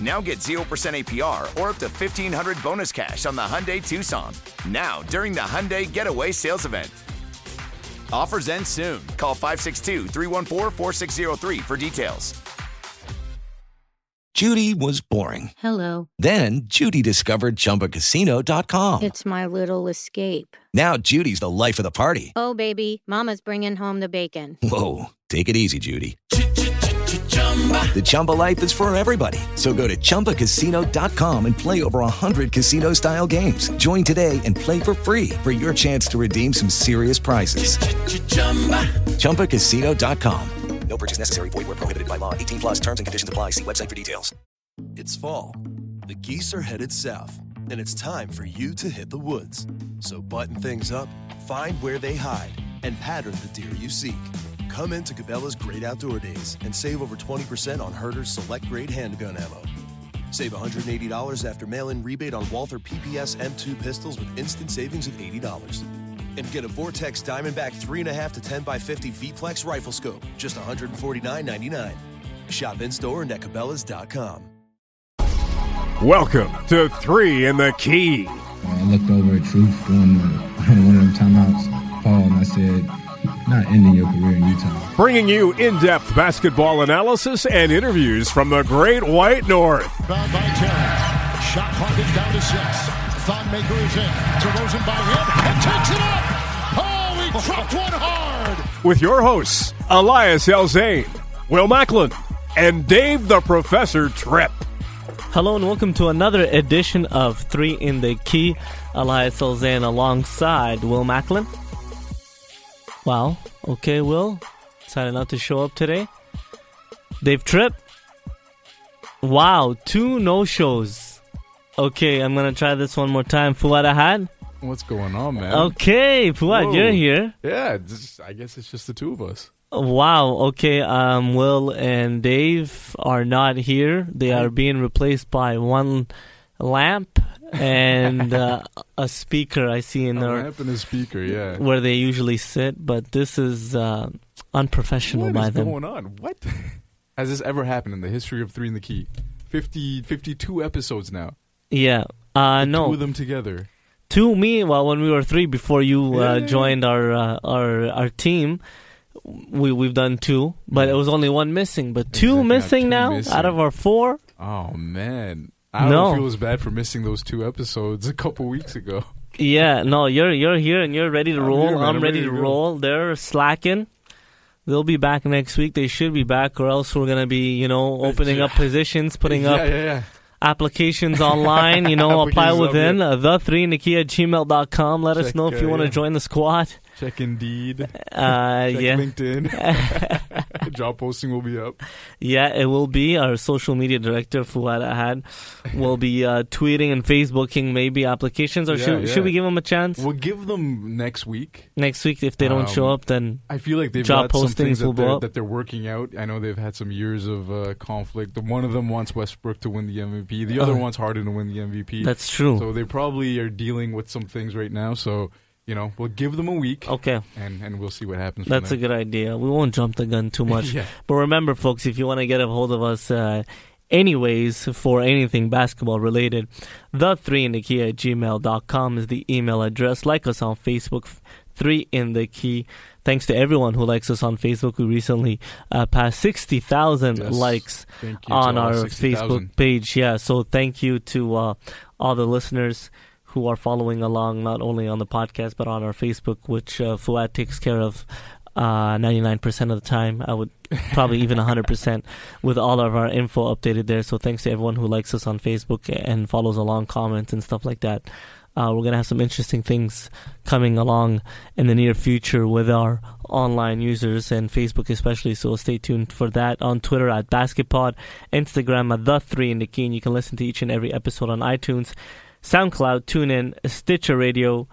Now get 0% APR or up to 1500 bonus cash on the Hyundai Tucson. Now, during the Hyundai Getaway Sales Event. Offers end soon. Call 562 314 4603 for details. Judy was boring. Hello. Then Judy discovered ChumbaCasino.com. It's my little escape. Now Judy's the life of the party. Oh, baby, Mama's bringing home the bacon. Whoa, take it easy, Judy. The Chumba life is for everybody. So go to ChumbaCasino.com and play over 100 casino style games. Join today and play for free for your chance to redeem some serious prizes. ChumbaCasino.com. No purchase necessary. Void where prohibited by law. 18 plus terms and conditions apply. See website for details. It's fall. The geese are headed south, and it's time for you to hit the woods. So button things up, find where they hide, and pattern the deer you seek. Come into Cabela's Great Outdoor Days and save over 20% on Herter's select grade handgun ammo. Save $180 after mail in rebate on Walther PPS M2 pistols with instant savings of $80. And get a Vortex Diamondback 3.5 to 10 by 50 V-Plex rifle scope, just $149.99. Shop in store and at Cabela's.com. Welcome to Three in the Key. I looked over at Truth doing the, one of them timeouts, Paul, and I said, not ending your career in Utah. Bringing you in depth basketball analysis and interviews from the Great White North. Fouled by Terry. Shot clock is down to six. Thon Maker is in. DeRozan by him and takes it up. Oh, he dropped one hard. With your hosts, Elias Elzane, Will Macklin, and Dave the Professor Tripp. Hello and welcome to another edition of Three in the Key. Elias Elzane alongside Will Macklin. Wow. Okay, Will. Decided not to show up today. Dave Tripp. Wow, two no shows. Okay, I'm gonna try this one more time. Fuad Ahad. What's going on, man? Okay, Fuad, Whoa. you're here. Yeah, it's- I guess it's just the two of us. Wow. Okay. Um, Will and Dave are not here. They are being replaced by one lamp and uh, a speaker. I see in A their lamp and a speaker, yeah. where they usually sit, but this is uh, unprofessional What by is them. going on? What? Has this ever happened in the history of Three in the Key? 50, 52 episodes now. Yeah. Uh, The no. Two of them together. Two me. Well, when we were three before you uh, Yeah. joined our uh, our our team. We we've done two, but it was only one missing. But two Exactly, missing two now missing. out of our four. Oh, man. I No. don't feel as bad for missing those two episodes a couple weeks ago. Yeah, no, you're you're here and you're ready to I'm roll. here. I'm I'm ready ready to to roll. They're slacking. They'll be back next week. They should be back, or else we're gonna be, you know, opening up positions, putting yeah, up yeah, yeah. applications online. You know, apply within uh, the three Nikia at gmail.com. Let us know if you uh, want to join the squad. Check Indeed. Uh, Check yeah, LinkedIn. Job posting will be up. yeah, it will be. Our social media director Fuad Ahad will be uh, tweeting and Facebooking maybe applications, or Yeah, should yeah. should we give them a chance We'll give them next week. next week if they don't show Um, up? Then I feel like they've Job got some things postings will that go they're, up. that they're working out. I know they've had some years of uh, conflict. One of them wants Westbrook to win the MVP. The other Oh. wants Harden to win the MVP. that's true. so they probably are dealing with some things right now. So you know, we'll give them a week, okay. and and we'll see what happens. That's a good idea. We won't jump the gun too much. yeah. But remember, folks, if you want to get a hold of us, uh, anyways, for anything basketball related, the three in the key at gmail.com is the email address. Like us on Facebook, three in the key. Thanks to everyone who likes us on Facebook. We recently uh, passed 60,000 Yes. likes Thank you to on our 60,000. Facebook page. Yeah, so thank you to uh, all the listeners who are following along, not only on the podcast, but on our Facebook, which uh, Fuad takes care of uh, 99% of the time. I would probably even 100% with all of our info updated there. So thanks to everyone who likes us on Facebook and follows along, comments and stuff like that. Uh, we're going to have some interesting things coming along in the near future with our online users and Facebook especially. So stay tuned for that on Twitter at BasketPod, Instagram at The Three in the Key. And you can listen to each and every episode on iTunes, SoundCloud, TuneIn, Stitcher Radio,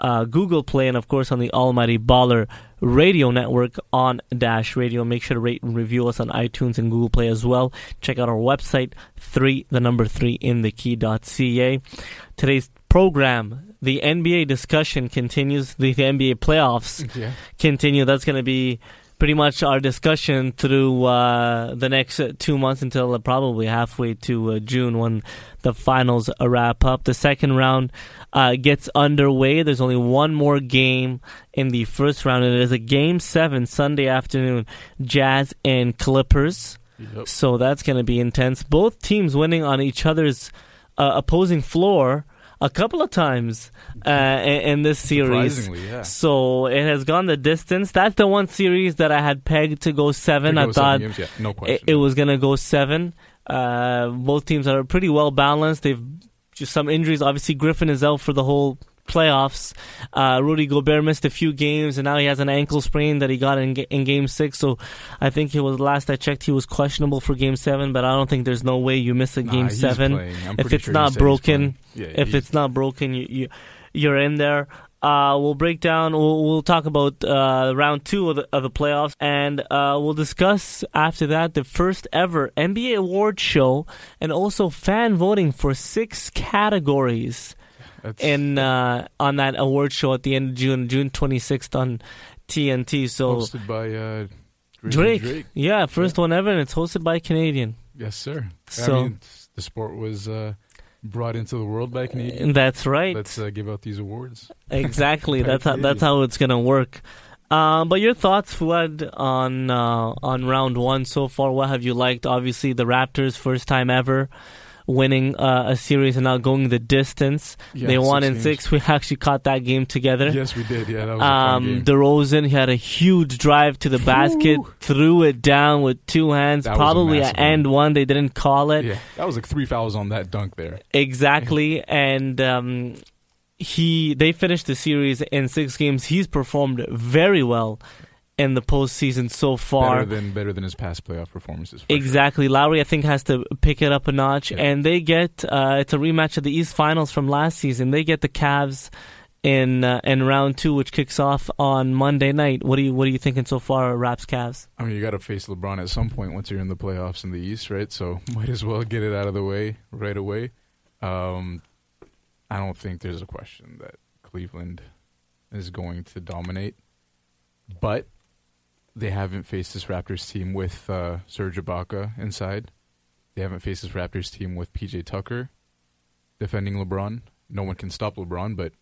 uh, Google Play, and of course on the Almighty Baller Radio Network on Dash Radio. Make sure to rate and review us on iTunes and Google Play as well. Check out our website, three the number three in the key key.ca. Today's program, the NBA discussion continues. The, the NBA playoffs Yeah. continue. That's going to be pretty much our discussion through uh, the next two months until probably halfway to uh, June when the finals wrap up. The second round uh, gets underway. There's only one more game in the first round, and it is a game seven Sunday afternoon. Jazz and Clippers. Yep. So that's going to be intense. Both teams winning on each other's uh, opposing floor a couple of times uh, in, in this series. Surprisingly, yeah. So it has gone the distance. That's the one series that I had pegged to go seven. To I thought seven yeah, no it, it was going to go seven. Uh, both teams are pretty well balanced. They've just some injuries. Obviously, Griffin is out for the whole playoffs. Uh, Rudy Gobert missed a few games, and now he has an ankle sprain that he got in, in Game Six. So I think it was last I checked, he was questionable for Game Seven. But I don't think there's no way you miss a Game he's Seven if it's sure not broken. Yeah, if it's not broken, you, you you're in there. Uh, we'll break down. We'll, we'll talk about uh, round two of the, of the playoffs, and uh, we'll discuss after that the first ever NBA award show, and also fan voting for six categories That's- in uh, on that award show at the end of June, June 26th on TNT. So hosted by uh, Drake, Drake. yeah, first one ever, and it's hosted by a Canadian. Yes, sir. So- I mean, the sport was uh, brought into the world by Canadians. And that's right. Let's uh, give out these awards. Exactly. That's how that's how it's gonna work. Um, but your thoughts, Fuad, on uh, on round one so far? What have you liked? Obviously, the Raptors first time ever winning uh, a series and now going the distance. Yeah, they won in six. We actually caught that game together. Yes, we did. Yeah, that was a fun Um, game. DeRozan he had a huge drive to the basket, threw it down with two hands, That probably an end one. They didn't call it. Yeah, that was like three fouls on that dunk there. Exactly, and um, he they finished the series in six games. He's performed very well in the postseason so far. Better than better than his past playoff performances. for sure. Exactly, Lowry I think has to pick it up a notch, Yeah. and they get uh, it's a rematch of the East Finals from last season. They get the Cavs in uh, in round two, which kicks off on Monday night. What do you what are you thinking so far, Raps Cavs? I mean, you got to face LeBron at some point once you're in the playoffs in the East, right? So might as well get it out of the way right away. Um, I don't think there's a question that Cleveland is going to dominate, but they haven't faced this Raptors team with uh, Serge Ibaka inside. They haven't faced this Raptors team with PJ Tucker defending LeBron. No one can stop LeBron, but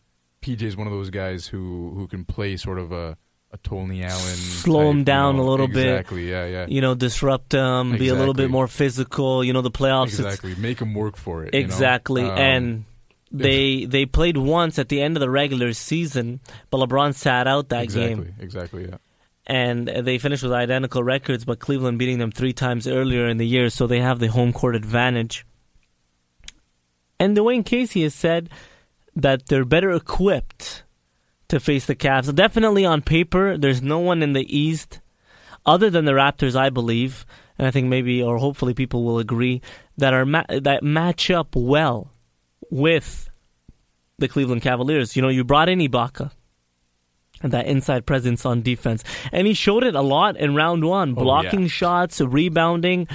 PJ is one of those guys who who can play sort of a a Tony Allen, Slow type, him you down know, a little bit. Exactly, yeah, yeah. You know, disrupt them, be a little bit more physical. You know, the playoffs. Exactly, make him work for it. you know? Exactly, Um, and they they played once at the end of the regular season, but LeBron sat out that exactly, game, exactly, yeah. And they finished with identical records. But Cleveland beating them three times earlier in the year, so they have the home court advantage. And Dwane Casey has said that they're better equipped to face the Cavs. Definitely on paper, there's no one in the East other than the Raptors, I believe, and I think maybe or hopefully people will agree that are ma- that match up well with the Cleveland Cavaliers. You know, you brought in Ibaka. And that inside presence on defense. And he showed it a lot in round one, oh, blocking yeah. shots, rebounding.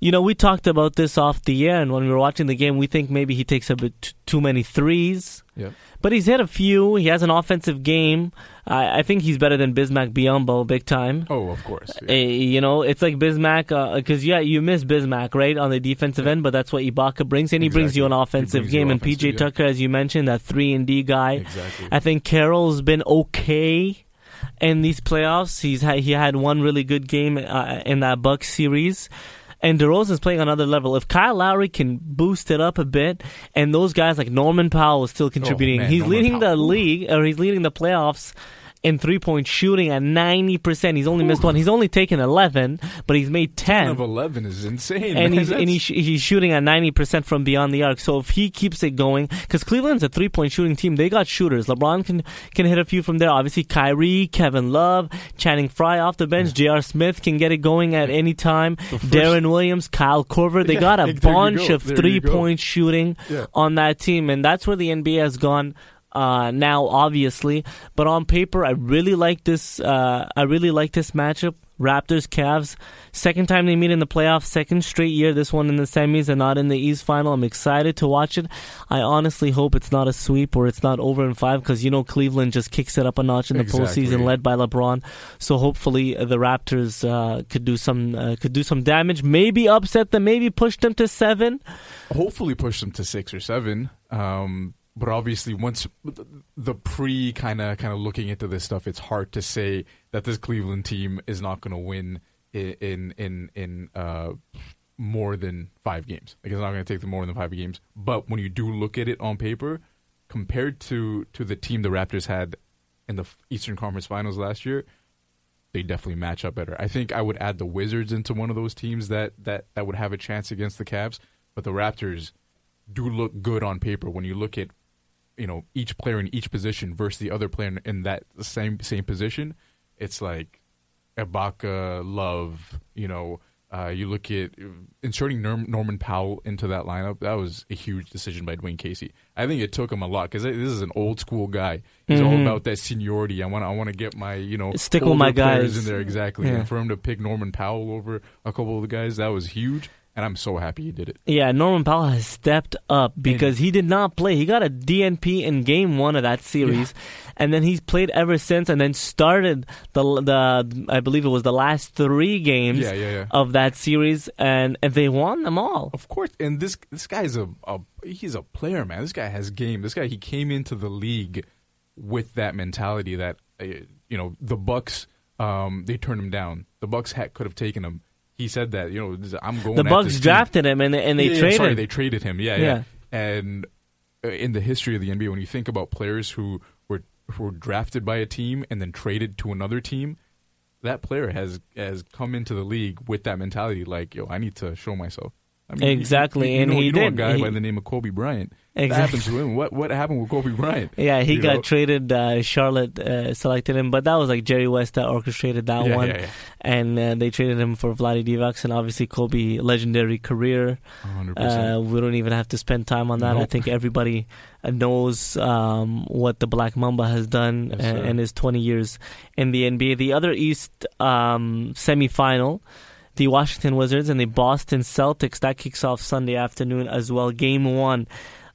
You know, we talked about this off the air, and when we were watching the game, we think maybe he takes a bit t- too many threes. Yep. But he's hit a few. He has an offensive game. I, I think he's better than Bismack Biyombo, big time. Oh, of course. Uh, you know, it's like Bismack, because, yeah, you miss Bismack, right, on the defensive end, but that's what Ibaka brings, and he brings you an offensive game. And PJ yeah. Tucker, as you mentioned, that 3 and D guy. Exactly. I think Carroll's been okay in these playoffs. He's had, he had one really good game uh, in that Bucks series. And DeRozan's playing on another level. If Kyle Lowry can boost it up a bit, and those guys like Norman Powell is still oh, contributing, Oh, man, he's Norman leading the league or he's leading the playoffs in three point shooting at 90%. He's only missed one. He's only taken 11, but he's made 10. 10 of 11 is insane. and man. he's and he's, he's shooting at 90% from beyond the arc. So if he keeps it going, because Cleveland's a three point shooting team, they got shooters. LeBron can can hit a few from there. Obviously, Kyrie, Kevin Love, Channing Frye off the bench, J.R. Smith can get it going at any time. first- Deron Williams, Kyle Korver, they Yeah, got a you go. bunch of There three point shooting Yeah. on that team, and that's where the NBA has gone. Uh, now, obviously, but on paper, I really like this. Uh, I really like this matchup. Raptors, Cavs. Second time they meet in the playoffs. Second straight year. This one in the semis and not in the East final. I'm excited to watch it. I honestly hope it's not a sweep or it's not over in five because you know Cleveland just kicks it up a notch in the Exactly. postseason, led by LeBron. So hopefully uh, the Raptors uh, could do some uh, could do some damage. Maybe upset them. Maybe push them to seven. hopefully push them to six or seven. Um, but obviously, once the pre kind of kind of looking into this stuff, it's hard to say that this Cleveland team is not going to win in in in uh, more than five games. Like it's not going to take them more than five games. But when you do look at it on paper, compared to to the team the Raptors had in the Eastern Conference Finals last year, they definitely match up better. I think I would add the Wizards into one of those teams that that that would have a chance against the Cavs, but the Raptors do look good on paper when you look at you know each player in each position versus the other player in- that same same position. It's like Ibaka, Love, you know. Uh, you look at inserting Norm, Norman Powell into that lineup. That was a huge decision by Dwane Casey. I think it took him a lot because this is an old school guy. He's all Mhm. about that seniority. I want I want to get my you know Stick with my guys. in there exactly. Yeah. And for him to pick Norman Powell over a couple of the guys, that was huge. And I'm so happy he did it. Yeah, Norman Powell has stepped up because he did not play. He got a DNP in game one of that series, and then he's played ever since. And then started the the I believe it was the last three games Yeah, yeah, yeah. of that series, and, and they won them all. Of course, and this this guy's a, a he's a player, man. This guy has game. This guy he came into the league with that mentality that uh, you know the Bucks um, they turned him down. The Bucks had, could have taken him. He said that you know I'm going. The Bucks team. drafted him, and they, and they Yeah, yeah, traded. Sorry, they traded him. Yeah, yeah. Yeah. And uh, in the history of the NBA, when you think about players who were who were drafted by a team and then traded to another team, that player has has come into the league with that mentality. Like, yo, I need to show myself. I you- Exactly, you, you and know, he you know a guy He- by the name of Kobe Bryant. That Exactly. happened to him. What what happened with Kobe Bryant? Yeah, he You got know? traded. Uh, Charlotte uh, selected him, but that was like Jerry West that orchestrated that Yeah, one, yeah, yeah. and uh, they traded him for Vlade Divac, and obviously Kobe legendary career. 100%. Uh, we don't even have to spend time on that. I think everybody uh, knows um, what the Black Mamba has done Yes, in his 20 years in the NBA. The other East um, semifinal, the Washington Wizards and the Boston Celtics, that kicks off Sunday afternoon as well. Game one.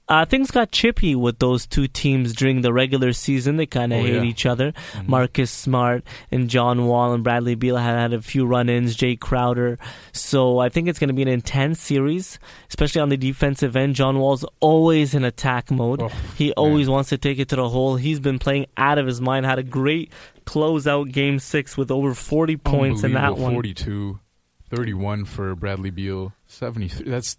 Uh, things got chippy with those two teams during the regular season. They kind of Oh, hate yeah. each other. Mhm. Marcus Smart and John Wall and Bradley Beal had had a few run-ins. Jay Crowder. So I think it's going to be an intense series, especially on the defensive end. John Wall's always in attack mode. Oh, he always wants to take it to the hole. He's been playing out of his mind. Had a great closeout game six with over 40 points in that one. 42, 31 for Bradley Beal, 73. That's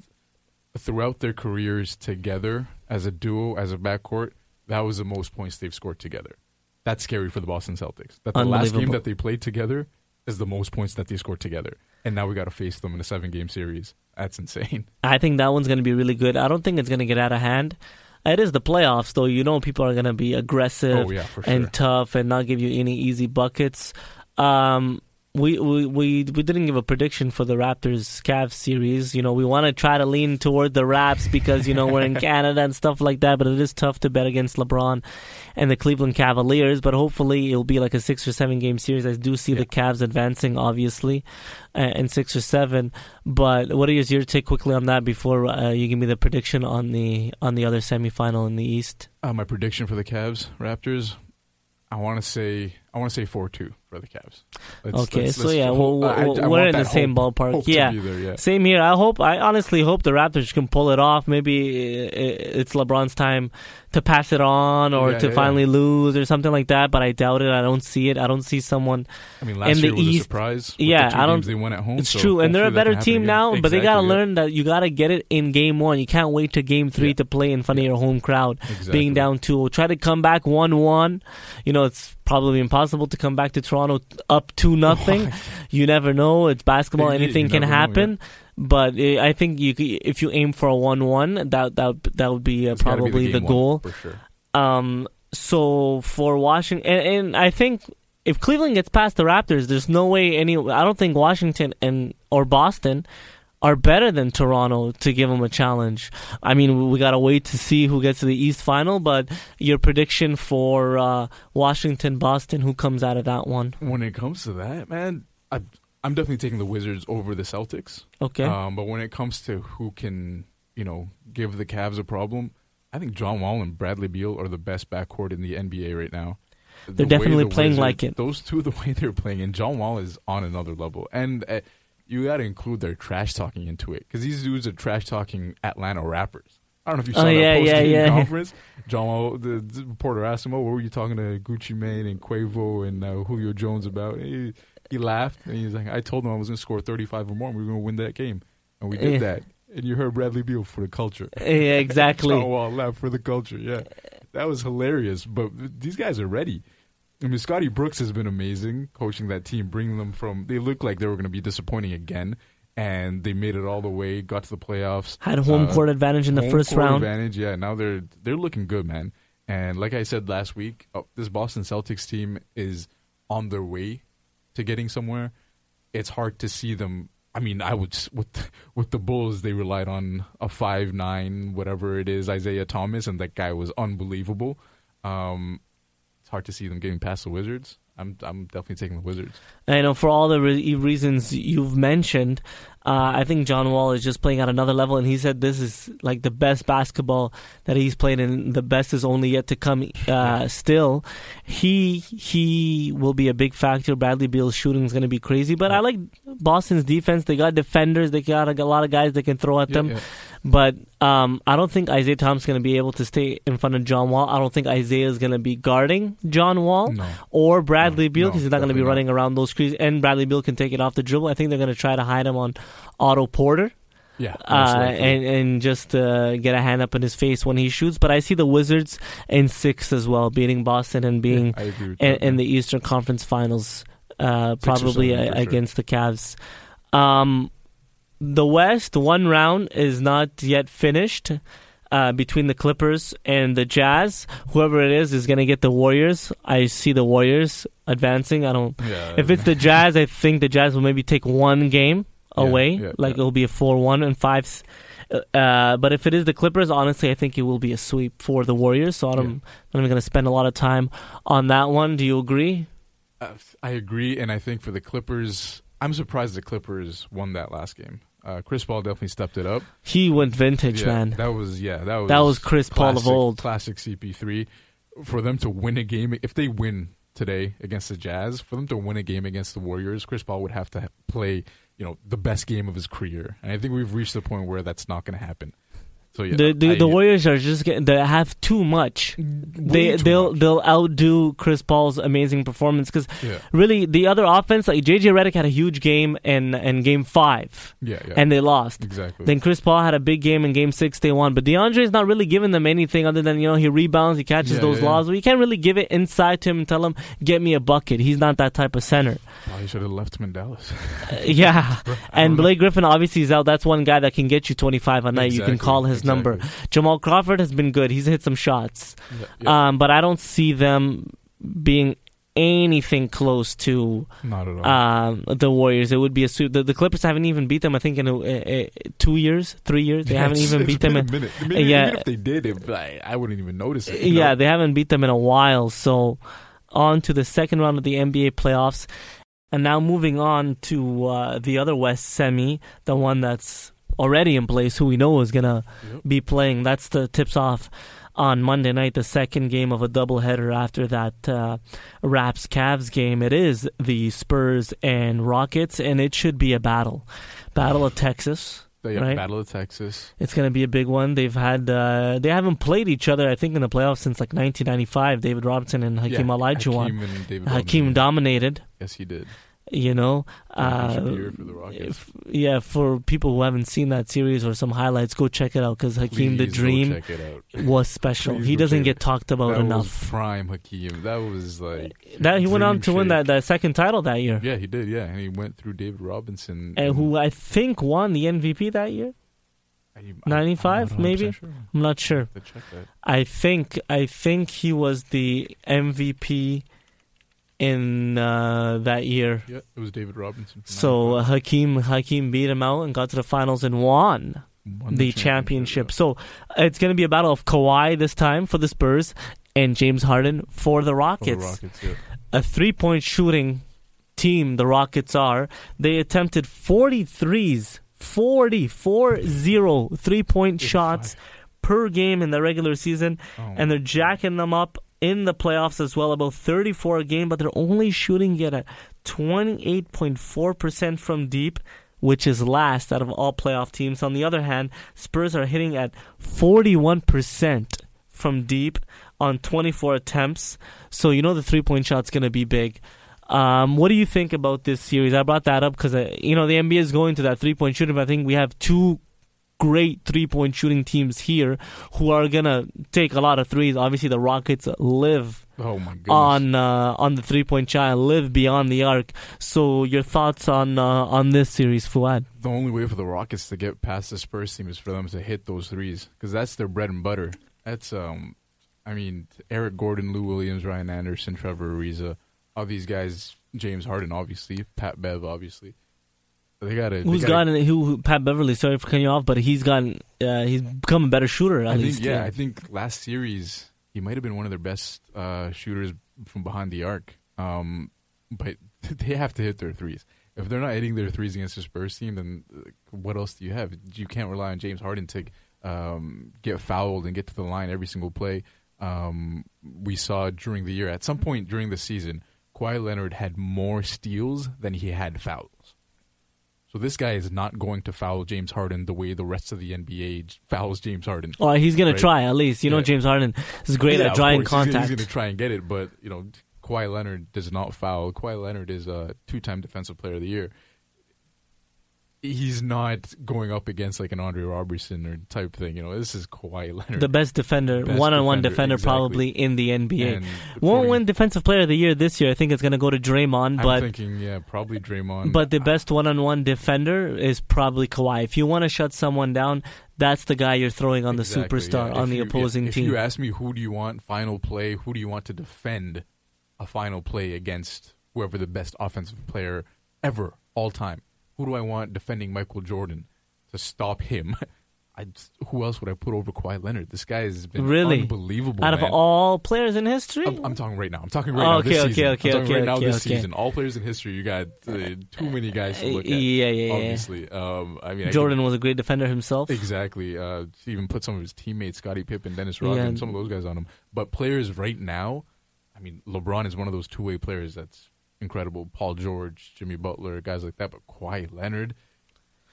throughout their careers together as a duo, as a backcourt, that was the most points they've scored together. That's scary for the Boston Celtics. That the last game that they played together is the most points that they scored together. And now we got to face them in a seven game series. That's insane. I think that one's going to be really good. I don't think it's going to get out of hand. It is the playoffs, though. You know, people are going to be aggressive Oh, yeah, for and tough and not give you any easy buckets. Um, we, we we we didn't give a prediction for the Raptors Cavs series. You know, we want to try to lean toward the Raps because you know we're in Canada and stuff like that. But it is tough to bet against LeBron and the Cleveland Cavaliers. But hopefully, it'll be like a six or seven game series. I do see the Cavs advancing, obviously, uh, in six or seven. But what is your take quickly on that before uh, you give me the prediction on the on the other semifinal in the East? Uh, my prediction for the Cavs Raptors, I want to say I want to say four two for the Cavs. Let's- okay, let's- so let's yeah, hope- we're, I- I we're, in the same hope- ballpark. hope yeah. there, yeah. same here. I hope. I honestly hope the Raptors can pull it off. Maybe it's LeBron's time to pass it on or Yeah, to yeah, finally yeah. lose or something like that. But I doubt it. I don't see it. I don't see someone. I mean, last in year the was a East. surprise with yeah, I don't. they won at home, It's so true, and they're a better team again. now. But they gotta learn that you gotta get it in game one. You can't wait to game three to play in front of your home crowd, Exactly. being down two. Try to come back one one. You know, it's probably impossible to come back to Toronto up to nothing. you never know. It's basketball; Yeah, anything can never know, happen. But I think you, if you aim for a one-one, that that that would be uh, It's be probably the, one, goal. for sure. Um, so for Washington, and, and I think if Cleveland gets past the Raptors, there's no way any. I don't think Washington and or Boston are better than Toronto to give them a challenge. I mean, we gotta wait to see who gets to the East Final. But your prediction for uh, Washington, Boston, who comes out of that one? When it comes to that, man, I, I'm definitely taking the Wizards over the Celtics. Okay. Um, but when it comes to who can, you know, give the Cavs a problem, I think John Wall and Bradley Beal are the best backcourt in the NBA right now. They're The definitely the playing Wizards- like it. Those two, the way they're playing, and John Wall is on another level. And uh, you got to include their trash talking into it because these dudes are trash talking Atlanta rappers. I don't know if you Oh, saw yeah, that yeah, post game yeah. conference. John Wall, the, the reporter asked him, "Oh, what were you talking to Gucci Mane and Quavo and uh, Julio Jones about?" He, he laughed and he was like, "I told him I was going to score 35 or more, and we were going to win that game, and we did Yeah. that." And you heard Bradley Beal for the culture. Yeah, exactly. John Wall laughed for the culture. Yeah, that was hilarious. But these guys are ready. I mean, Scotty Brooks has been amazing coaching that team, bringing them from. They looked like they were going to be disappointing again, and they made it all the way, got to the playoffs. Had home Uh, court advantage in the first court round. Advantage, yeah. Now they're they're looking good, man. And like I said last week, oh, this Boston Celtics team is on their way to getting somewhere. It's hard to see them. I mean, I would with with the Bulls, they relied on a five nine whatever it is, Isaiah Thomas, and that guy was unbelievable. Um, it's hard to see them getting past the Wizards. I'm I'm definitely taking the Wizards. I know for all the re- reasons you've mentioned, uh, I think John Wall is just playing at another level, and he said this is like the best basketball that he's played, and the best is only yet to come. Uh, still, he he will be a big factor. Bradley Beal's shooting is going to be crazy, but I like Boston's defense. They got defenders. They got a, lot of guys that can throw at Yeah, them. yeah. But um, I don't think Isaiah Thomas is going to be able to stay in front of John Wall. I don't think Isaiah is going to be guarding John Wall No. or Bradley Beal no, because he's not going to be running around those screens. And Bradley Beal can take it off the dribble. I think they're going to try to hide him on Otto Porter. Yeah, Uh, and and just uh, get a hand up in his face when he shoots. But I see the Wizards in six as well, beating Boston and being with in, that, in the Eastern Conference Finals, uh, probably uh, for sure. against the Cavs. Um, the West, one round is not yet finished. Uh, between the Clippers and the Jazz, whoever it is is going to get the Warriors. I see the Warriors advancing. I don't. Yeah. If it's the Jazz, I think the Jazz will maybe take one game away. yeah, like yeah. it'll be a four-one and five. Uh, but if it is the Clippers, honestly, I think it will be a sweep for the Warriors. So I'm Yeah. not even going to spend a lot of time on that one. Do you agree? Uh, I agree, and I think for the Clippers, I'm surprised the Clippers won that last game. Uh, Chris Paul definitely stepped it up. He went vintage, yeah, man. That was yeah, that was That was Chris Paul of old. Classic CP3. For them to win a game, if they win today against the Jazz, for them to win a game against the Warriors, Chris Paul would have to play, you know, the best game of his career. And I think we've reached the point where that's not going to happen. So yeah, the the, I- the Warriors are just getting they have too much. They too they'll much. they'll outdo Chris Paul's amazing performance because Yeah. really the other offense like JJ Redick had a huge game in in game five. Yeah, yeah. and they lost. Exactly. Then Chris Paul had a big game in game six. They won, but DeAndre's not really giving them anything other than you know he rebounds, he catches Yeah, those yeah, yeah. laws. But you can't really give it inside to him and tell him get me a bucket. He's not that type of center. Probably should have left him in Dallas. yeah, and Blake Griffin obviously is out. That's one guy that can get you 25 a night. You can call his number. Jamal Crawford has been good. He's hit some shots, Yeah, yeah. Um, but I don't see them being anything close to Not at all. um, the Warriors. It would be a suit. The, the Clippers haven't even beat them. I think in a, a, a- two years, three years. They Yeah, haven't even beat them. in, a minute. Yeah, Even if they did, it, I, I wouldn't even notice it. yeah, know? they haven't beat them in a while. So on to the second round of the NBA playoffs, and now moving on to uh, the other West semi, the one that's already in place, who we know is gonna be playing. That's the tips off on Monday night, the second game of a doubleheader after that uh, Raps Cavs game. It is the Spurs and Rockets, and it should be a battle, battle of Texas. The right? Battle of Texas. It's going to be a big one. They've had uh, they haven't played each other, I think, in the playoffs since like 1995. David Robinson and Hakeem Yeah, Olajuwon. Hakeem and David Hakeem dominated. Yes, he did. You know, uh, for the if- yeah. For people who haven't seen that series or some highlights, go check it out because Hakeem the Please Dream check it out. was special. Please he doesn't get talked about that enough. Prime Hakeem. That was like that he went on to win that, that second title that year, Yeah, he did. Yeah, and he went through David Robinson. and who I think won the MVP that year. I- I'm- I'm five, not 100% maybe. sure. I'm not sure. To check that. I think I think he was the MVP in uh, that year. Yeah, it was David Robinson. So uh, 95. Hakeem Hakeem beat him out and got to the finals and won Won the championship. So it's going to be a battle of Kawhi this time for the Spurs and James Harden for the For Rockets. the Rockets, yeah. A three-point shooting team the Rockets are. They attempted 43s, 40, 0 three-point shots per game in the regular season Oh, and they're jacking them up in the playoffs as well, about 34 a game, but they're only shooting at 28.4% from deep, which is last out of all playoff teams. On the other hand, Spurs are hitting at 41% from deep on 24 attempts. So you know the three point shot's going to be big. Um, what do you think about this series? I brought that up because uh, you know the NBA is going to that three point shooting. But I think we have two great three point shooting teams here who are gonna take a lot of threes. Obviously, the Rockets live Oh my on uh, on the three point shot, live beyond the arc. So, your thoughts on uh, on this series, Fuad? the only way for the Rockets to get past the Spurs team is for them to hit those threes because that's their bread and butter. That's um, I mean Eric Gordon, Lou Williams, Ryan Anderson, Trevor Ariza, all these guys, James Harden, obviously, Pat Bev, obviously. They gotta. they Who's gotta- gotten who, who? Pat Beverley. Sorry for cutting you off, but he's gotten uh, he's become a better shooter at I least. think yeah, I think last series he might have been one of their best uh, shooters from behind the arc. Um, but they have to hit their threes. If they're not hitting their threes against the Spurs team, then uh, what else do you have? You can't rely on James Harden to um, get fouled and get to the line every single play. Um, we saw during the year, at some point during the season, Kawhi Leonard had more steals than he had fouls. So this guy is not going to foul James Harden the way the rest of the NBA fouls James Harden. Or he's gonna Right? try at least. You know, James Harden is great Yeah, at drawing. He's gonna- contact. He's going to try and get it, but you know, Kawhi Leonard does not foul. Kawhi Leonard is a two-time Defensive Player of the Year. He's not going up against like an Andre Roberson or type thing. You know, this is Kawhi Leonard, the best defender, one-on-one defender, defender, exactly. probably in the NBA. Won't win Defensive Player of the Year this year. I think it's going to go to Draymond, I'm but thinking, yeah, probably Draymond. but the best one-on-one defender is probably Kawhi. If you want to shut someone down, that's the guy you're throwing on the Exactly, superstar yeah. on the you- opposing if, team. If you ask me who do you want final play, who do you want to defend a final play against whoever the best offensive player ever all time? Who do I want defending Michael Jordan to stop him? I who else would I put over Kawhi Leonard? This guy has been Really? unbelievable. Out of man. all players in history, I'm, I'm talking right now. I'm talking right Oh, now. okay, This okay, season. okay, I'm okay, right now. okay, This okay. season, all players in history. You got uh, too many guys to look at. Yeah, yeah, yeah. Obviously, um, I mean, I Jordan can- was a great defender himself. Exactly. Uh, even put some of his teammates, Scottie Pippen, Dennis Yeah. Rodman, some of those guys on him. But players right now, I mean, LeBron is one of those two way players that's incredible. Paul George, Jimmy Butler, guys like that. But Kawhi Leonard,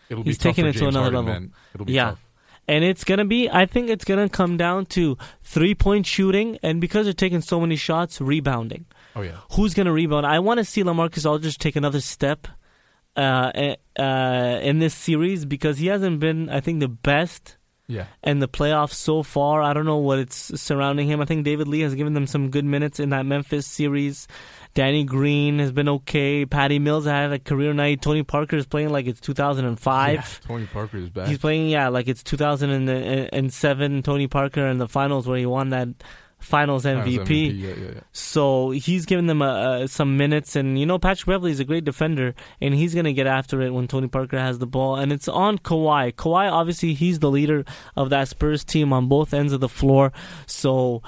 it'll He's be tough taking it to another Harden, level. Man. It'll be yeah. tough. And it's gonna be. I think it's gonna come down to three point shooting, and because they're taking so many shots, rebounding. Oh yeah. Who's gonna rebound? I want to see Lamarcus Aldridge take another step uh, eh, uh, in this series because he hasn't been, I think, the best Yeah. in the playoffs so far. I don't know what it's surrounding him. I think David Lee has given them some good minutes in that Memphis series. Danny Green has been okay. Patty Mills had a career night. Tony Parker is playing like it's 2005. Yeah, Tony Parker is back. He's playing, yeah, like it's 2007. Tony Parker in the finals where he won that finals Finals MVP. Yeah, yeah, yeah. So he's giving them uh, uh, some minutes, and you know Patrick Beverley is a great defender, and he's gonna get after it when Tony Parker has the ball, and it's on Kawhi. Kawhi, obviously, he's the leader of that Spurs team on both ends of the floor, so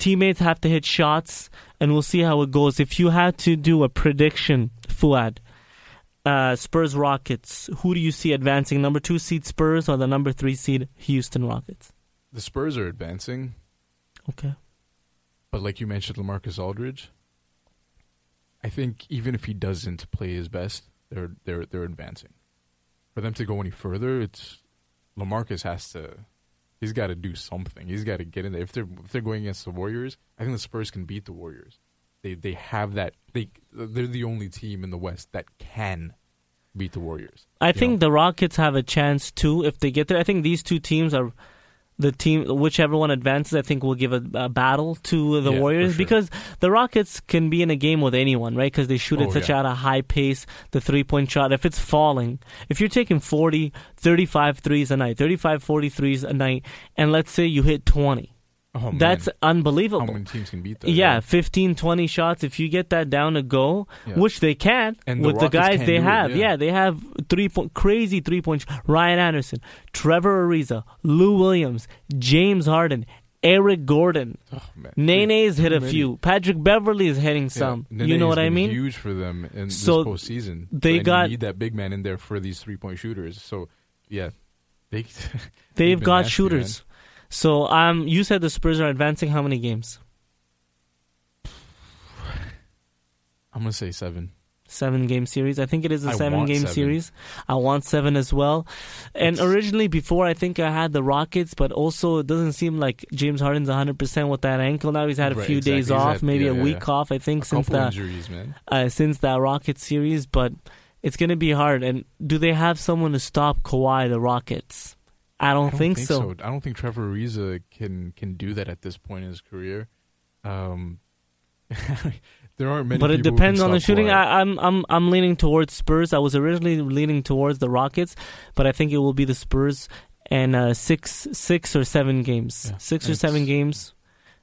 teammates have to hit shots, and we'll see how it goes. If you had to do a prediction, Fuad, uh, Spurs Rockets, who do you see advancing? Number two seed Spurs or the number three seed Houston Rockets? The Spurs are advancing, Okay. but like you mentioned, Lamarcus Aldridge. I think even if he doesn't play his best, they're they're they're advancing. For them to go any further, it's Lamarcus has to. He's got to do something. He's got to get in there. If they're if they're going against the Warriors, I think the Spurs can beat the Warriors. They they have that. They they're the only team in the West that can beat the Warriors. I think know? the Rockets have a chance too if they get there. I think these two teams are the team, whichever one advances. I think will give a, a battle to the Yeah, Warriors sure. because the Rockets can be in a game with anyone, right? Because they shoot Oh, at such yeah. at a high pace. The three point shot, if it's falling, if you're taking 40, 35 threes a night, 35, 40 threes a night, and let's say you hit 20. Oh, man. That's unbelievable. How many teams can beat that? Yeah, right? 15, 20 shots. If you get that down a goal, Yeah. which they can And the with the, Rockets guys they do it, have. yeah. they have three point crazy three point. Ryan Anderson, Trevor Ariza, Lou Williams, James Harden, Eric Gordon. Oh, man. Nene's hit a few. Patrick Beverley is hitting some. Nene you know what I mean? Huge for them in So this postseason. they and got- need that big man in there for these three point shooters. So yeah, they They've got nasty, shooters. So um, you said the Spurs are advancing how many games? I'm gonna say seven. seven game series. I think it is a I seven game seven. series. I want seven as well. And It's- originally, before I think I had the Rockets, but also it doesn't seem like James Harden's 100% with that ankle now. He's had a Right, few exactly. days He's off, had- maybe yeah, a yeah, week off. I think A since that injuries, man. uh, since that Rockets series, but it's going to be hard. And do they have someone to stop Kawhi, the Rockets? I don't, I don't think, so. I don't think Trevor Ariza can can do that at this point in his career. Um, there aren't many. But it depends on the shooting. I, I'm I'm I'm leaning towards Spurs. I was originally leaning towards the Rockets, but I think it will be the Spurs and uh, six six or seven games, Yeah, six or seven games.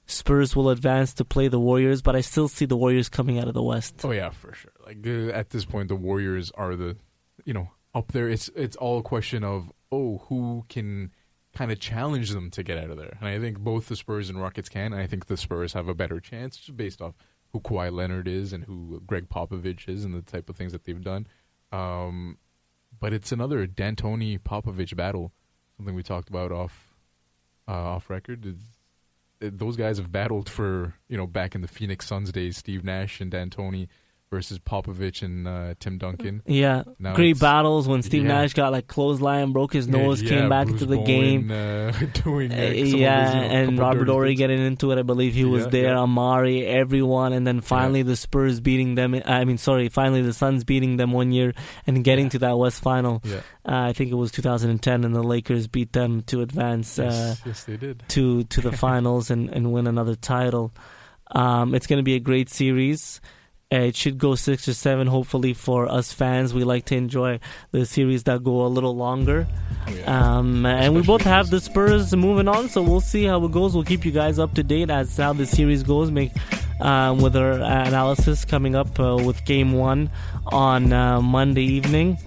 Spurs will advance to play the Warriors, but I still see the Warriors coming out of the West. Oh yeah, for sure. Like uh, at this point, the Warriors are the, you know, up there. It's it's all a question of oh, who can kind of challenge them to get out of there. And I think both the Spurs and Rockets can. And I think the Spurs have a better chance just based off who Kawhi Leonard is and who Gregg Popovich is and the type of things that they've done. Um, but it's another D'Antoni Popovich battle. Something we talked about off uh, off record. It, those guys have battled for you know back in the Phoenix Suns days. Steve Nash and D'Antoni versus Popovich and uh, Tim Duncan. Yeah, Now great battles when Steve yeah. Nash got like clothesline, broke his nose, Yeah, came back Bruce into the Bowen, game. Uh, doing uh, Uh, yeah, and Robert Horry getting into it. I believe he was there. Amar'e, everyone, and then finally the Spurs beating them. I mean, sorry, finally the Suns beating them one year and getting to that West Final. Yeah. Uh, I think it was 2010, and the Lakers beat them to advance uh, Yes, yes, they did. to to the finals and, and win another title. Um, it's going to be a great series. Uh, it should go six or seven. Hopefully, for us fans, we like to enjoy the series that go a little longer. Um, and we both have the Spurs moving on, so we'll see how it goes. We'll keep you guys up to date as how the series goes. Make um, with our analysis coming up uh, with Game One on uh, Monday evening.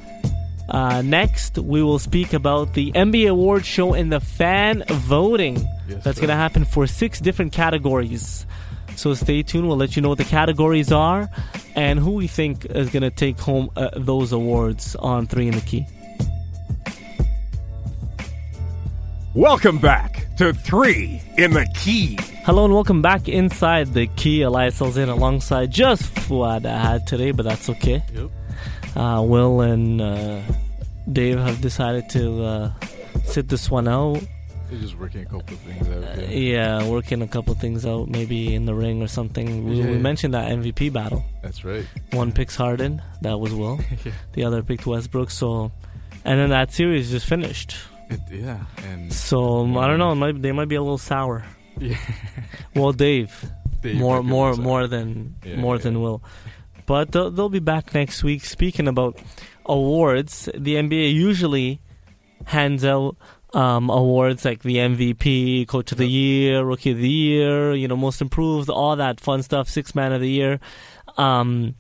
Uh, next, we will speak about the NBA Awards show and the fan voting. Yes, That's going to happen for six different categories. So stay tuned. We'll let you know what the categories are and who we think is going to take home uh, those awards on Three in the Key. Welcome back to Three in the Key. Hello and welcome back inside the Key. Elias Elzane alongside just Fuad Ahad today, but that's okay. Yep. Uh, Will and uh, Dave have decided to uh, sit this one out. They're just working a couple of things out. Uh, Yeah. yeah, working a couple things out, maybe in the ring or something. We, we mentioned that MVP battle. That's right. One picks Harden, that was Will. Yeah. The other picked Westbrook. So, and then that series just finished. It, yeah, and So I don't know. Might, they might be a little sour. yeah, Well, Dave, Dave more, might be a more, more than Yeah, more yeah. than Will. But they'll, they'll be back next week. Speaking about awards, the NBA usually hands out um, awards like the MVP, Coach of the Year, Rookie of the Year, you know, Most Improved, all that fun stuff, Six Man of the Year. Um,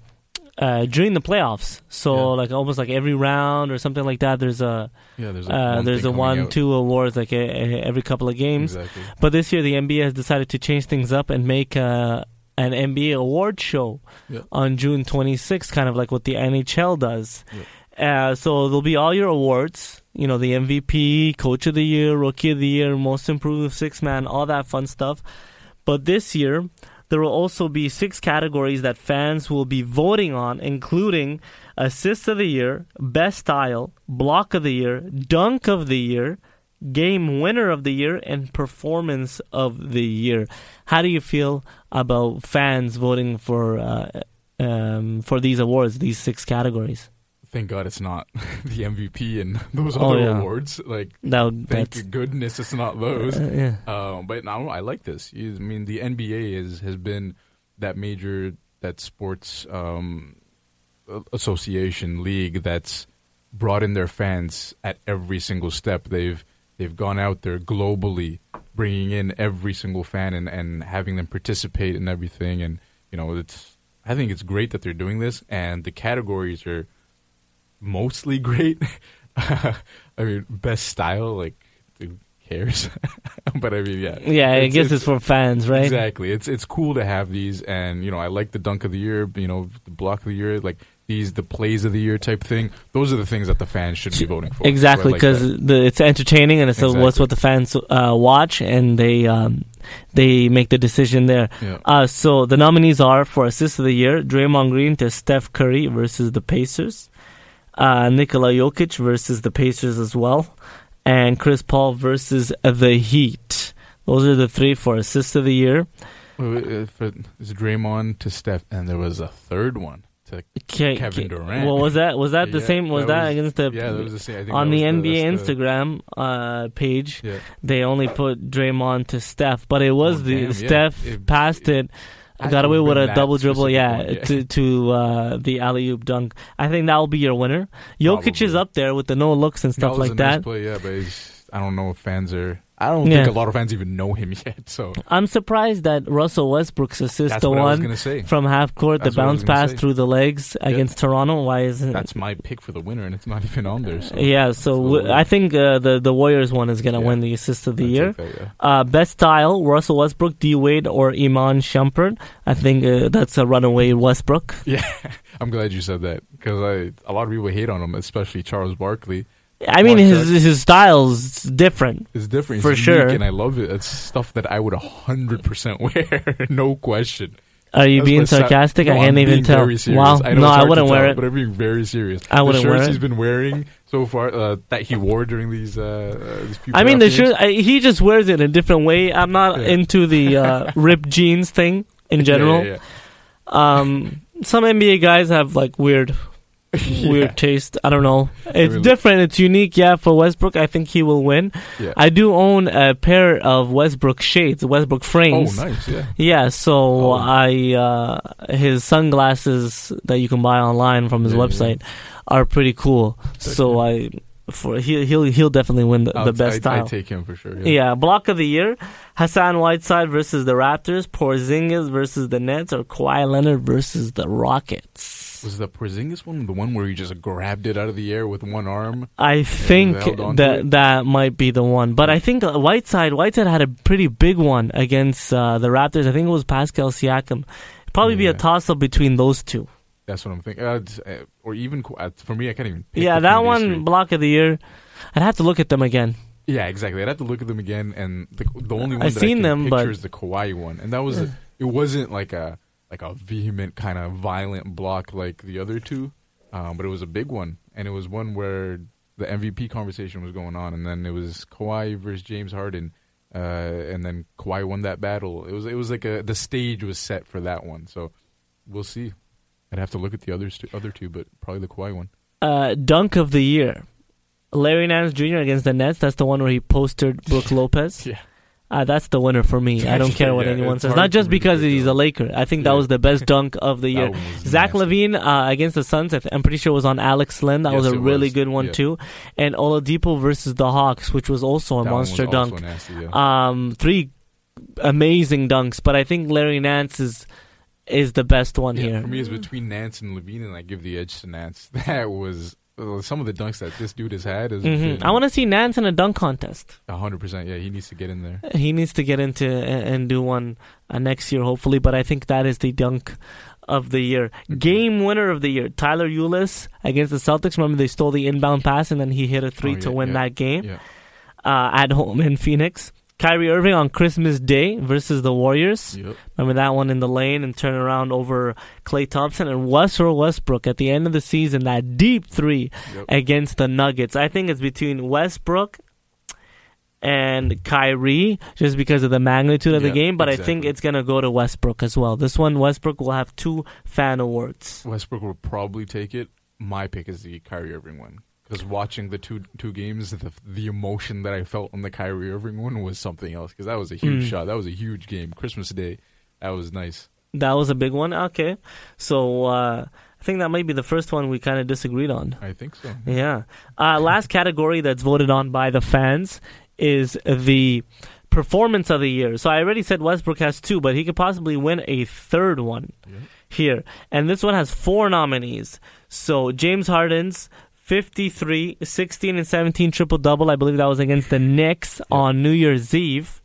uh, during the playoffs, so Yeah. like almost like every round or something like that. There's a Yeah, there's like uh, one there's a one two awards like a, a, every couple of games. Exactly. But this year, the NBA has decided to change things up and make uh, an NBA award show Yep. on June 26th, kind of like what the NHL does. Yep. Uh, so there'll be all your awards, you know, the MVP, Coach of the Year, Rookie of the Year, Most Improved, Six Man, all that fun stuff. But this year, there will also be six categories that fans will be voting on, including Assist of the Year, Best Style, Block of the Year, Dunk of the Year, game winner of the year, and performance of the year. How do you feel about fans voting for uh, um, for these awards, these six categories? Thank God it's not the MVP and those Oh, other yeah. awards. Like, thank goodness it's not those. Uh, yeah. Uh, but no, I like this. I mean, the NBA is has been that major that sports um, association league that's brought in their fans at every single step. They've they've gone out there globally, bringing in every single fan and, and having them participate in everything. And you know, it's I think it's great that they're doing this, and the categories are mostly great. I mean, best style, like who cares? but I mean, yeah, Yeah, I guess it's for fans, right? Exactly. It's it's cool to have these, and you know, I like the dunk of the year, you know, the block of the year, like these, the plays of the year type thing. Those are the things that the fans should be voting for. Exactly, So like because it's entertaining and it's Exactly. what's what the fans uh, watch, and they um, they make the decision there. Yeah. Uh, so the nominees are for assist of the year: Draymond Green to Steph Curry versus the Pacers, uh, Nikola Jokic versus the Pacers as well, and Chris Paul versus the Heat. Those are the three for assist of the year. Wait, uh, for, Draymond to Steph, and there was a third one to Ke- Kevin Ke- Durant. Well, was that was that the Yeah, same? Was that, was- against the? Yeah, that was the same. I think on the NBA the- Instagram uh, page. Yeah. They only put Draymond to Steph, but it was Oh, the damn, yeah. Steph It- passed it. I got away with a double dribble, yeah, one, yeah. to to uh, the alley oop dunk. I think that will be your winner. Jokic is up there with the no looks and stuff that like a nice that. play, yeah, but I don't know if fans are. I don't Yeah. think a lot of fans even know him yet. So I'm surprised that Russell Westbrook's assist That's the what I was one from half court, That's the what I was bounce pass say. through the legs against Toronto. Why isn't that's my pick for the winner, and it's not even on there. So. Yeah, so w- I think uh, the the Warriors one is gonna Yeah. win the assist of the year. that, yeah. uh, best style: Russell Westbrook, D Wade, or Iman Shumpert. I think uh, that's a runaway Westbrook. Yeah, I'm glad you said that because a lot of people hate on him, especially Charles Barkley. I mean, his Jackson. his style's different. It's different for It's unique, sure. and I love it. It's stuff that I would hundred percent wear, no question. Are you That's being what sa- sarcastic? I can't I'm even tell. Very serious. Wow. I know No, I wouldn't wear tell, it. but I'm being very serious. I wouldn't the shirts wear it. he's been wearing so far uh, that he wore during these. Uh, uh, these I mean, the shirt. I, he just wears it in a different way. I'm not Yeah. into the uh, ripped jeans thing in Yeah, general. yeah, Um, some NBA guys have like weird, weird taste. I don't know. It's Really? different. It's unique. Yeah, for Westbrook, I think he will win. Yeah. I do own a pair of Westbrook shades, Westbrook frames. Oh, nice, yeah. Yeah. So I uh, his sunglasses that you can buy online from his Yeah, yeah. website are pretty cool. So I. For he he'll he'll definitely win the, the best I. I take him for sure. Yeah. block of the year: Hassan Whiteside versus the Raptors, Porzingis versus the Nets, or Kawhi Leonard versus the Rockets. Was the Porzingis one the one where he just grabbed it out of the air with one arm? I think that that might be the one, but I think uh, Whiteside Whiteside had a pretty big one against uh, the Raptors. I think it was Pascal Siakam. It'd probably be a toss up between those two. That's what I'm thinking. Uh, uh, or even uh, for me, I can't even. Pick yeah, that one three. block of the year. I'd have to look at them again. Yeah, exactly. I'd have to look at them again, and the, the only one I've seen them, picture but- is the Kawhi one, and that was it wasn't like a like a vehement kind of violent block like the other two, um, but it was a big one, and it was one where the MVP conversation was going on, and then it was Kawhi versus James Harden, uh, and then Kawhi won that battle. It was it was like a the stage was set for that one, so we'll see. I'd have to look at the others two, other two, but probably the Kawhi one. Uh, dunk of the year: Larry Nance Jr. against the Nets. That's the one where he posted Brook Lopez. yeah. Uh, that's the winner for me. I don't care what Yeah, anyone says. Not just because he's a Laker. I think that Yeah. was the best dunk of the year. Zach nasty. LaVine uh, against the Suns. I th- I'm pretty sure it was on Alex Len. That Yes, was a really was. good one Yeah. too. And Oladipo versus the Hawks, which was also a That monster also dunk. nasty. Um, three amazing dunks, but I think Larry Nance is is the best one here. For me, it's between Nance and LaVine, and I give the edge to Nance. That was some of the dunks that this dude has had. Has Mhm. I want to see Nance in a dunk contest. hundred percent. Yeah, he needs to get in there. He needs to get into and, and do one uh, next year, hopefully. But I think that is the dunk of the year. Game winner of the year, Tyler Ulis against the Celtics. Remember, they stole the inbound pass and then he hit a three Oh, to win yeah, that game yeah. uh, at home in Phoenix. Kyrie Irving on Christmas Day versus the Warriors. Yep. Remember that one in the lane and turn around over Klay Thompson and Russell Westbrook at the end of the season. That deep three Yep. against the Nuggets. I think it's between Westbrook and Kyrie just because of the magnitude of the game, but I think it's going to go to Westbrook as well. This one, Westbrook will have two fan awards. Westbrook will probably take it. My pick is the Kyrie Irving one because watching the two two games, the the emotion that I felt on the Kyrie Irving one was something else. Because that was a huge Mm. shot. That was a huge game. Christmas Day, that was nice. That was a big one. Okay. So uh, I think that might be the first one we kind of disagreed on. I think so. Yeah. Uh, last category that's voted on by the fans is the performance of the year. So I already said Westbrook has two, but he could possibly win a third one here. And this one has four nominees. So James Harden's 53, 16, and 17 triple double. I believe that was against the Knicks on New Year's Eve.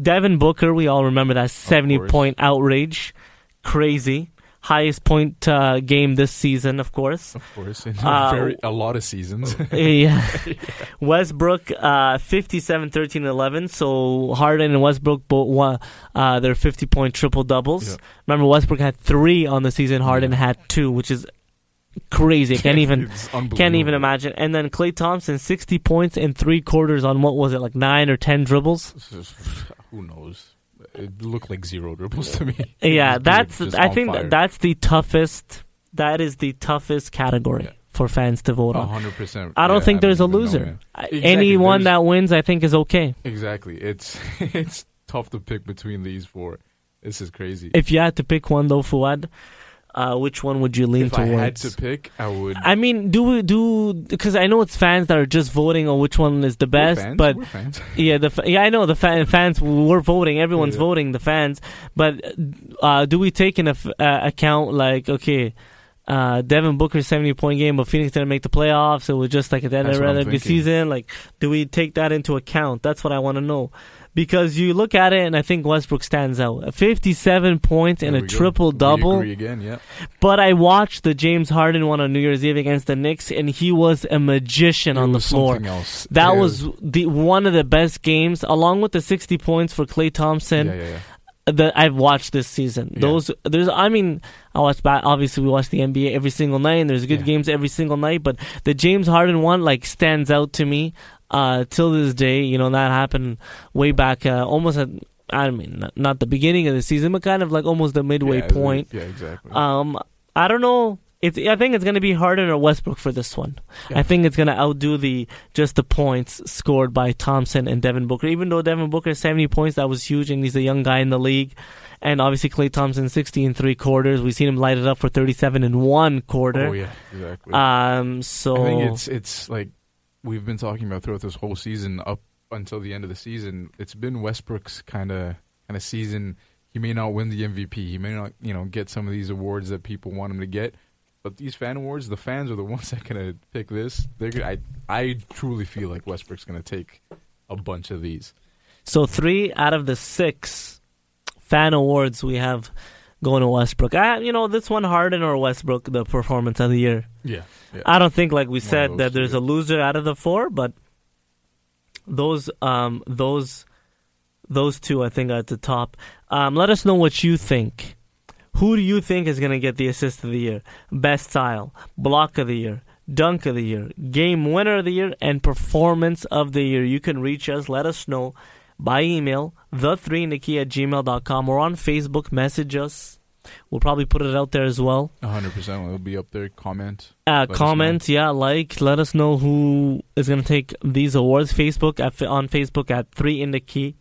Devin Booker, we all remember that 70 point outrage. Crazy. Highest point uh, game this season, of course. Of course, in Uh, very, a lot of seasons. yeah. Westbrook, uh, 57, 13, 11. So Harden and Westbrook both won uh, their 50 point triple doubles. Yeah. Remember, Westbrook had three on the season, Harden had two, which is crazy. Can't even can't even imagine. And then Klay Thompson, 60 points in three quarters on what was it, like nine or 10 dribbles? Who knows? It looked like zero dribbles to me. Yeah, that's. just I think fire. that's the toughest. That is the toughest category for fans to vote on. hundred percent. I don't Yeah, think I there's a know, loser. Exactly, Anyone there's- that wins, I think, is okay. Exactly. It's it's tough to pick between these four. This is crazy. If you had to pick one, though, Fuad, uh, which one would you lean If I towards? had to pick, I would. I mean, do we do because I know it's fans that are just voting on which one is the best, fans, but yeah, the yeah, I know the fa- fans were voting. Everyone's Yeah. voting, the fans. But uh, do we take in f- uh, account like okay, uh, Devin Booker's seventy point game, but Phoenix didn't make the playoffs. It was just like at the end of the what I'm regular thinking. season. Like, do we take that into account? That's what I want to know. Because you look at it, and I think Westbrook stands out. Fifty-seven points and a go. triple double. again, yeah. But I watched the James Harden one on New Year's Eve against the Knicks, and he was a magician It on the floor. That Yeah. was the one of the best games, along with the sixty points for Klay Thompson. Yeah, yeah, yeah. That I've watched this season. Those there's, I mean, I watch. Obviously, we watch the NBA every single night, and there's good games every single night. But the James Harden one like stands out to me uh, till this day. You know that happened way back, uh, almost at. I mean, not, the beginning of the season, but kind of like almost the midway Yeah, point. yeah, exactly. Um, I don't know. It's. I think it's going to be Harden or Westbrook for this one. I think it's going to outdo the just the points scored by Thompson and Devin Booker. Even though Devin Booker has seventy points, that was huge, and he's a young guy in the league. And obviously, Klay Thompson sixty in three quarters. We've seen him light it up for thirty-seven in one quarter. Oh yeah, exactly. Um. So I think it's it's like we've been talking about throughout this whole season up until the end of the season. It's been Westbrook's kind of kind of season. He may not win the MVP. He may not you know get some of these awards that people want him to get. But these fan awards, the fans are the ones that gonna pick this. They're gonna, I I truly feel like Westbrook's gonna take a bunch of these. So three out of the six fan awards we have going to Westbrook. I, you know, this one Harden or Westbrook, the performance of the year. Yeah, yeah. I don't think, like we said, that there's a loser out of the four, but those, um, those, those two, I think, are at the top. Um, let us know what you think. Who do you think is going to get the assist of the year, best style, block of the year, dunk of the year, game winner of the year, and performance of the year? You can reach us. Let us know by email, the3nikki at gmail.com, or on Facebook. Message us. We'll probably put it out there as well. hundred percent. It'll be up there. Comment. Uh, comment, yeah, like, let us know who is going to take these awards. Facebook at, on Facebook at three in the key,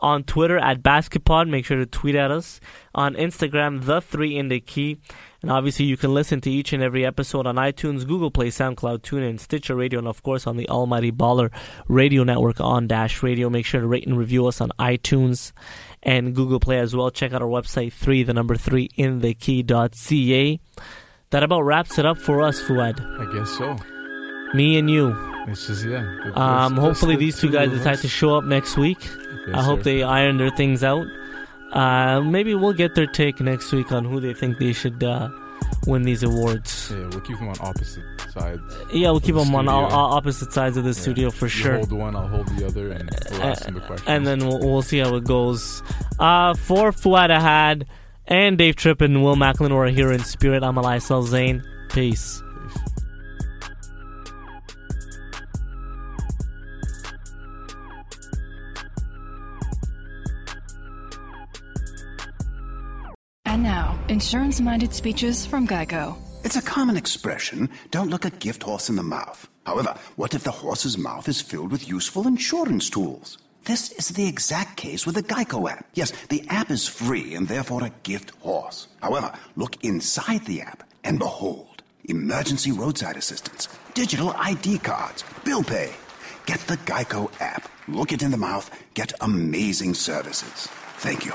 on Twitter at basketpod. Make sure to tweet at us on Instagram, the three in the key, and obviously you can listen to each and every episode on iTunes, Google Play, SoundCloud, TuneIn, Stitcher Radio, and of course on the Almighty Baller Radio Network on Dash Radio. Make sure to rate and review us on iTunes and Google Play as well. Check out our website, three the number three in the key.ca. That about wraps it up for us, Fuad. I guess so. Me and you. It's just yeah. Um, hopefully these two two guys decide to show up next week. Yes, I hope sir. they iron their things out. Uh, maybe we'll get their take next week on who they think they should uh, win these awards. Yeah, we'll keep them on opposite sides. Yeah, we'll keep the them on studio. o- o- opposite sides of the studio for You sure. hold one, I'll hold the other, and we'll ask them the questions. and then we'll, we'll see how it goes. Uh, for Fuad Ahad and Dave Tripp and Will Macklin, we're here in spirit. I'm Elias Elzane. Peace. And now, insurance minded speeches from Geico. It's a common expression don't look a gift horse in the mouth. However, what if the horse's mouth is filled with useful insurance tools? This is the exact case with the Geico app. Yes, the app is free and therefore a gift horse. However, look inside the app and behold emergency roadside assistance, digital ID cards, bill pay. Get the Geico app. Look it in the mouth. Get amazing services. Thank you.